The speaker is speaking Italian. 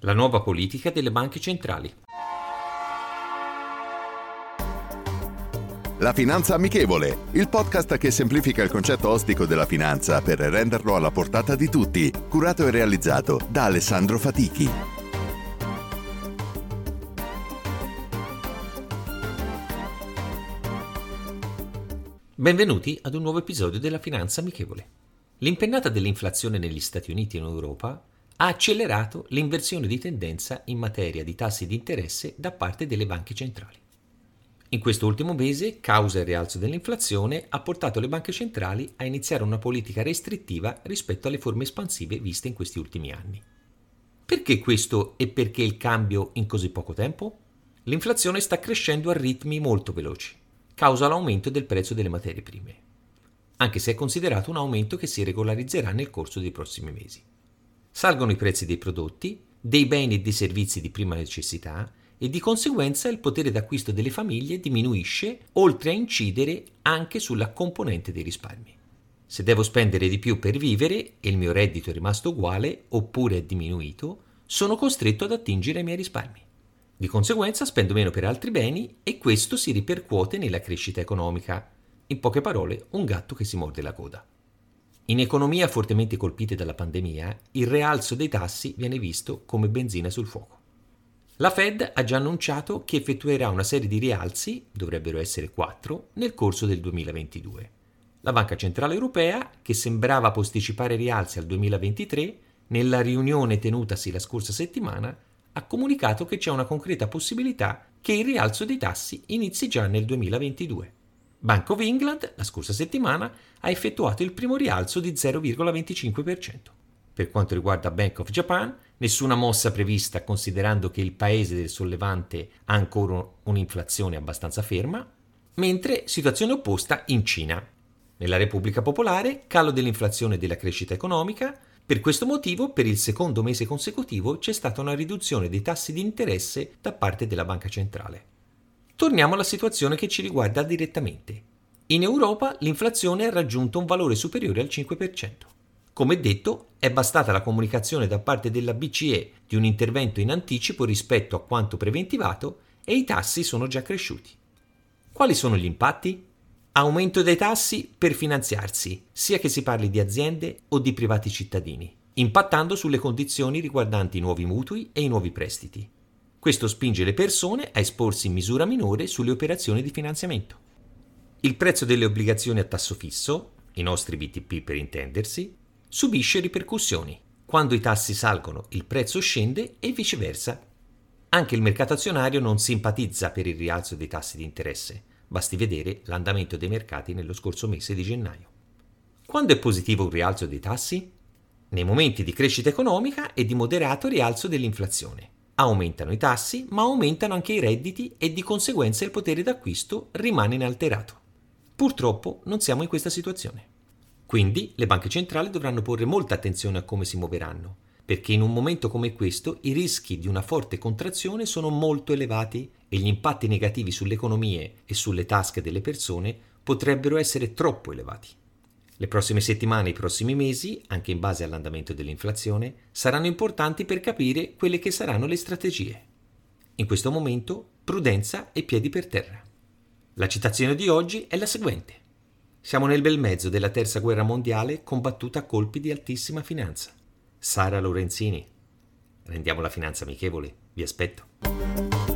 La nuova politica delle banche centrali. La Finanza Amichevole, il podcast che semplifica il concetto ostico della finanza per renderlo alla portata di tutti, curato e realizzato da Alessandro Fatichi. Benvenuti ad un nuovo episodio della Finanza Amichevole. L'impennata dell'inflazione negli Stati Uniti e in Europa ha accelerato l'inversione di tendenza in materia di tassi di interesse da parte delle banche centrali. In questo ultimo mese, causa il rialzo dell'inflazione, ha portato le banche centrali a iniziare una politica restrittiva rispetto alle forme espansive viste in questi ultimi anni. Perché questo e perché il cambio in così poco tempo? L'inflazione sta crescendo a ritmi molto veloci, causa l'aumento del prezzo delle materie prime, anche se è considerato un aumento che si regolarizzerà nel corso dei prossimi mesi salgono i prezzi dei prodotti, dei beni e dei servizi di prima necessità e di conseguenza il potere d'acquisto delle famiglie diminuisce, oltre a incidere anche sulla componente dei risparmi. Se devo spendere di più per vivere e il mio reddito è rimasto uguale oppure è diminuito, sono costretto ad attingere ai miei risparmi. Di conseguenza spendo meno per altri beni e questo si ripercuote nella crescita economica. In poche parole, un gatto che si morde la coda. In economie fortemente colpite dalla pandemia, il rialzo dei tassi viene visto come benzina sul fuoco. La Fed ha già annunciato che effettuerà una serie di rialzi, dovrebbero essere quattro, nel corso del 2022. La Banca Centrale Europea, che sembrava posticipare rialzi al 2023, nella riunione tenutasi la scorsa settimana, ha comunicato che c'è una concreta possibilità che il rialzo dei tassi inizi già nel 2022. Bank of England, la scorsa settimana, ha effettuato il primo rialzo di 0,25%. Per quanto riguarda Bank of Japan, nessuna mossa prevista considerando che il paese del sollevante ha ancora un'inflazione abbastanza ferma, mentre situazione opposta in Cina. Nella Repubblica Popolare, calo dell'inflazione e della crescita economica, per questo motivo, per il secondo mese consecutivo c'è stata una riduzione dei tassi di interesse da parte della banca centrale. Torniamo alla situazione che ci riguarda direttamente. In Europa l'inflazione ha raggiunto un valore superiore al 5%. Come detto, è bastata la comunicazione da parte della BCE di un intervento in anticipo rispetto a quanto preventivato e i tassi sono già cresciuti. Quali sono gli impatti? Aumento dei tassi per finanziarsi, sia che si parli di aziende o di privati cittadini, impattando sulle condizioni riguardanti i nuovi mutui e i nuovi prestiti. Questo spinge le persone a esporsi in misura minore sulle operazioni di finanziamento. Il prezzo delle obbligazioni a tasso fisso, i nostri BTP per intendersi, subisce ripercussioni. Quando i tassi salgono il prezzo scende e viceversa. Anche il mercato azionario non simpatizza per il rialzo dei tassi di interesse, basti vedere l'andamento dei mercati nello scorso mese di gennaio. Quando è positivo un rialzo dei tassi? Nei momenti di crescita economica e di moderato rialzo dell'inflazione. Aumentano i tassi, ma aumentano anche i redditi e di conseguenza il potere d'acquisto rimane inalterato. Purtroppo non siamo in questa situazione. Quindi le banche centrali dovranno porre molta attenzione a come si muoveranno, perché in un momento come questo i rischi di una forte contrazione sono molto elevati e gli impatti negativi sulle economie e sulle tasche delle persone potrebbero essere troppo elevati. Le prossime settimane e i prossimi mesi, anche in base all'andamento dell'inflazione, saranno importanti per capire quelle che saranno le strategie. In questo momento, prudenza e piedi per terra. La citazione di oggi è la seguente. Siamo nel bel mezzo della terza guerra mondiale combattuta a colpi di altissima finanza. Sara Lorenzini. Rendiamo la finanza amichevole. Vi aspetto.